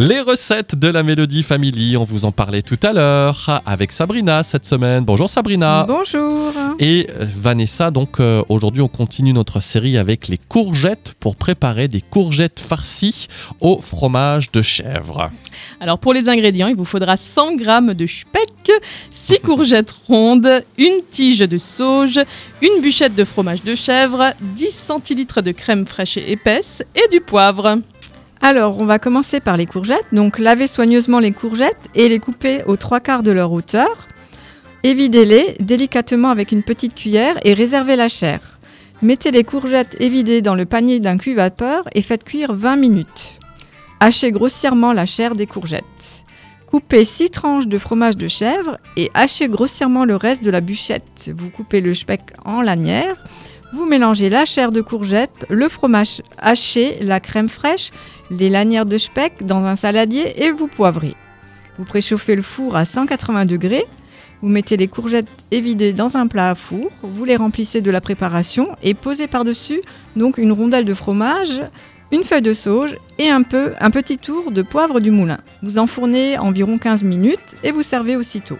Les recettes de la Mélodie Family, on vous en parlait tout à l'heure avec Sabrina cette semaine. Bonjour Sabrina. Bonjour. Et euh, Vanessa, donc euh, aujourd'hui on continue notre série avec les courgettes pour préparer des courgettes farcies au fromage de chèvre. Alors pour les ingrédients, il vous faudra 100 g de speck, 6 courgettes rondes, une tige de sauge, une bûchette de fromage de chèvre, 10 centilitres de crème fraîche et épaisse et du poivre. Alors, on va commencer par les courgettes. Donc, lavez soigneusement les courgettes et les couper aux trois quarts de leur hauteur. Évidez-les délicatement avec une petite cuillère et réservez la chair. Mettez les courgettes évidées dans le panier d'un cuit-vapeur et faites cuire 20 minutes. Hachez grossièrement la chair des courgettes. Coupez 6 tranches de fromage de chèvre et hachez grossièrement le reste de la bûchette. Vous coupez le speck en lanières. Vous mélangez la chair de courgette, le fromage haché, la crème fraîche, les lanières de speck dans un saladier et vous poivrez. Vous préchauffez le four à 180 degrés. Vous mettez les courgettes évidées dans un plat à four, vous les remplissez de la préparation et posez par-dessus donc une rondelle de fromage, une feuille de sauge et un peu un petit tour de poivre du moulin. Vous enfournez environ 15 minutes et vous servez aussitôt.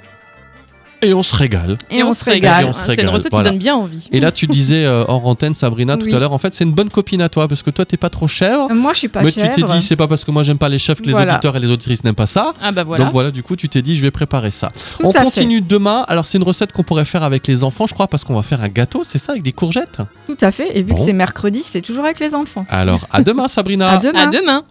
Et on se régale. Et, on, se régale. C'est une recette qui donne bien envie. Et là, tu disais euh, hors antenne, Sabrina, tout Oui. à l'heure, en fait, c'est une bonne copine à toi parce que toi, t'es pas trop chèvre. Euh, Moi, je suis pas mais chèvre. tu t'es dit, c'est pas parce que moi j'aime pas les chefs que les Voilà. auditeurs et les auditrices n'aiment pas ça. Ah bah voilà. Donc voilà, du coup, tu t'es dit, je vais préparer ça. Tout on à fait. continue demain. Alors, c'est une recette qu'on pourrait faire avec les enfants, je crois, parce qu'on va faire un gâteau, c'est ça, avec des courgettes? Tout à fait. Et vu Bon. que c'est mercredi, c'est toujours avec les enfants. Alors, à demain, Sabrina. À demain. À demain.